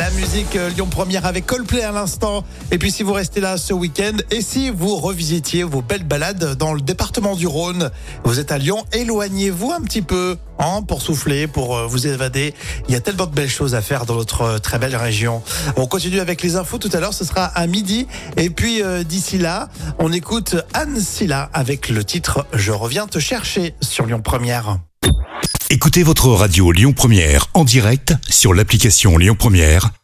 La musique euh, Lyon Première avec Coldplay à l'instant. Et puis si vous restez là ce week-end et si vous revisitiez vos belles balades dans le département du Rhône, vous êtes à Lyon, éloignez-vous un petit peu hein, pour souffler, pour euh, vous évader. Il y a tellement de belles choses à faire dans notre euh, très belle région. On continue avec les infos tout à l'heure, ce sera à midi. Et puis d'ici là, on écoute Anne Silla avec le titre Je reviens te chercher sur Lyon Première. Écoutez votre radio Lyon Première en direct sur l'application Lyon Première,